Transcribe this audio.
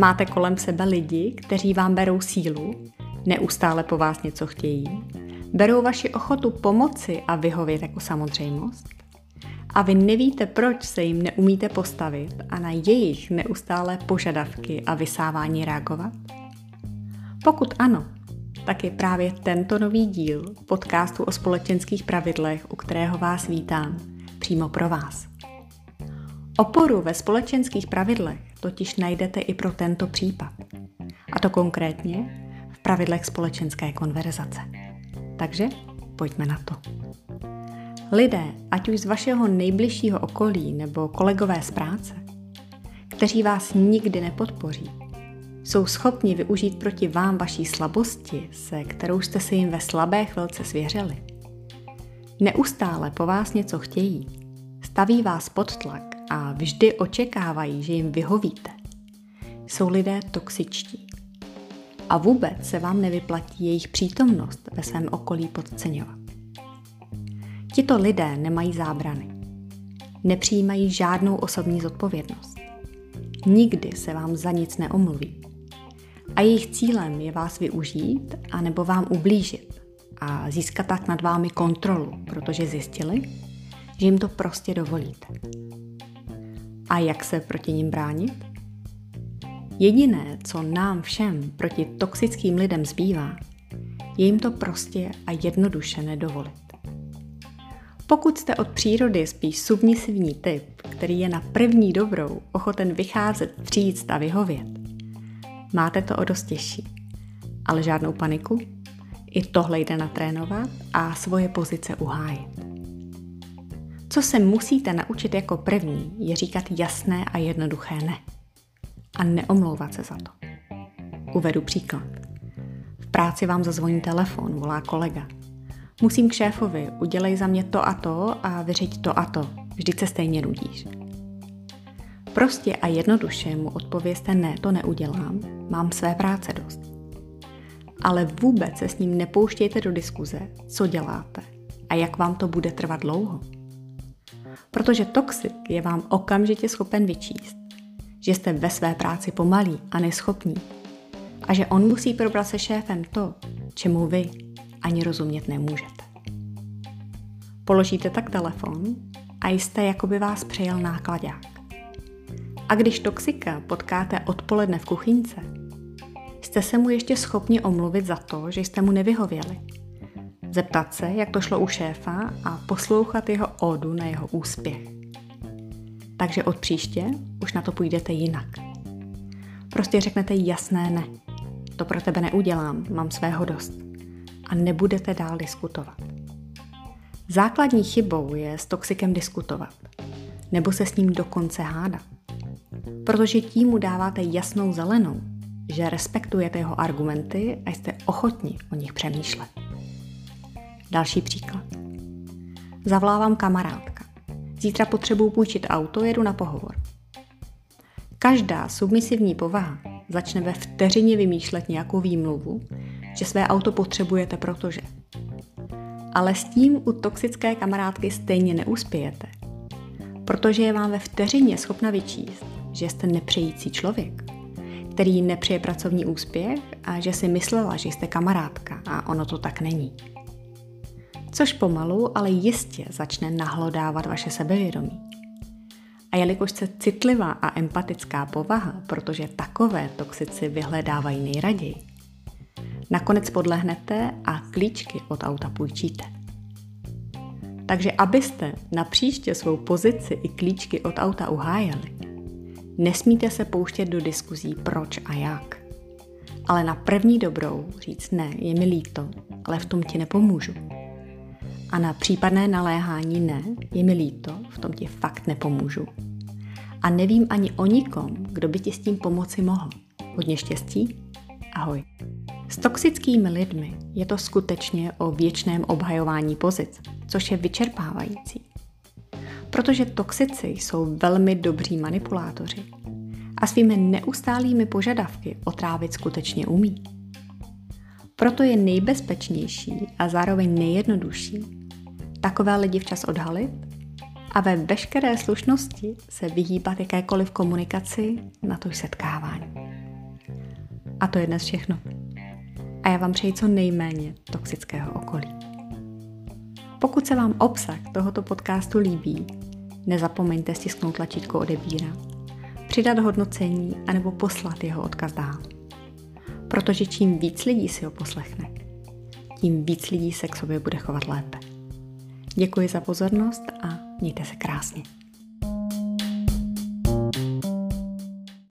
Máte kolem sebe lidi, kteří vám berou sílu, neustále po vás něco chtějí, berou vaši ochotu pomoci a vyhovět jako samozřejmost a vy nevíte, proč se jim neumíte postavit a na jejich neustálé požadavky a vysávání reagovat? Pokud ano, tak je právě tento nový díl podcastu o společenských pravidlech, u kterého vás vítám, přímo pro vás. Oporu ve společenských pravidlech totiž najdete i pro tento případ. A to konkrétně v pravidlech společenské konverzace. Takže pojďme na to. Lidé, ať už z vašeho nejbližšího okolí nebo kolegové z práce, kteří vás nikdy nepodpoří, jsou schopni využít proti vám vaší slabosti, se kterou jste si jim ve slabé chvilce svěřili. Neustále po vás něco chtějí, staví vás pod tlak a vždy očekávají, že jim vyhovíte. Jsou lidé toxičtí. A vůbec se vám nevyplatí jejich přítomnost ve svém okolí podceňovat. Tito lidé nemají zábrany. Nepřijímají žádnou osobní zodpovědnost. Nikdy se vám za nic neomluví. A jejich cílem je vás využít a nebo vám ublížit a získat tak nad vámi kontrolu, protože zjistili, že jim to prostě dovolíte. A jak se proti ním bránit? Jediné, co nám všem proti toxickým lidem zbývá, je jim to prostě a jednoduše nedovolit. Pokud jste od přírody spíš submisivní typ, který je na první dobrou ochoten vycházet vstříct a vyhovět, máte to o dost těžší. Ale žádnou paniku, i tohle jde natrénovat a svoje pozice uhájit. Co se musíte naučit jako první, je říkat jasné a jednoduché ne. A neomlouvat se za to. Uvedu příklad. V práci vám zazvoní telefon, volá kolega – Musím k šéfovi, udělej za mě to a to a vyřiď to a to. Vždyť se stejně nudíš. Prostě a jednoduše mu odpověste ne, to neudělám, mám své práce dost. Ale vůbec se s ním nepouštějte do diskuze, co děláte a jak vám to bude trvat dlouho. Protože toxik je vám okamžitě schopen vyčíst, že jste ve své práci pomalí a neschopní a že on musí probrat se šéfem to, čemu vy ani rozumět nemůžete. Položíte tak telefon a jste, jako by vás přejel nákladák. A když toxika potkáte odpoledne v kuchyňce, jste se mu ještě schopni omluvit za to, že jste mu nevyhověli. Zeptat se, jak to šlo u šéfa a poslouchat jeho ódu na jeho úspěch. Takže od příště už na to půjdete jinak. Prostě řeknete jasné ne. To pro tebe neudělám, mám svého dost a nebudete dál diskutovat. Základní chybou je s toxikem diskutovat, nebo se s ním dokonce hádat. Protože tím mu dáváte jasnou zelenou, že respektujete jeho argumenty a jste ochotni o nich přemýšlet. Další příklad. Zavlávám kamarádka. Zítra potřebuji půjčit auto, jedu na pohovor. Každá submisivní povaha začne ve vteřině vymýšlet nějakou výmluvu, že své auto potřebujete, protože. Ale s tím u toxické kamarádky stejně neuspějete, protože je vám ve vteřině schopna vyčíst, že jste nepřející člověk, který nepřeje pracovní úspěch a že si myslela, že jste kamarádka a ono to tak není. Což pomalu, ale jistě začne nahlodávat vaše sebevědomí. A jelikož jste citlivá a empatická povaha, protože takové toxici vyhledávají nejraději, Nakonec podlehnete a klíčky od auta půjčíte. Takže abyste na příště svou pozici i klíčky od auta uhájeli, nesmíte se pouštět do diskuzí proč a jak. Ale na první dobrou říct ne, je mi líto, ale v tom ti nepomůžu. A na případné naléhání ne, je mi líto, v tom ti fakt nepomůžu. A nevím ani o nikom, kdo by ti s tím pomoci mohl. Hodně štěstí, ahoj. S toxickými lidmi je to skutečně o věčném obhajování pozic, což je vyčerpávající. Protože toxici jsou velmi dobří manipulátoři a svými neustálými požadavky otrávit skutečně umí. Proto je nejbezpečnější a zároveň nejjednodušší takové lidi včas odhalit a ve veškeré slušnosti se vyhýbat jakékoliv komunikaci na to setkávání. A to je dnes všechno. A já vám přeji co nejméně toxického okolí. Pokud se vám obsah tohoto podcastu líbí, nezapomeňte stisknout tlačítko odebírat, přidat hodnocení anebo poslat jeho odkaz dál. Protože čím víc lidí si ho poslechne, tím víc lidí se k sobě bude chovat lépe. Děkuji za pozornost a mějte se krásně.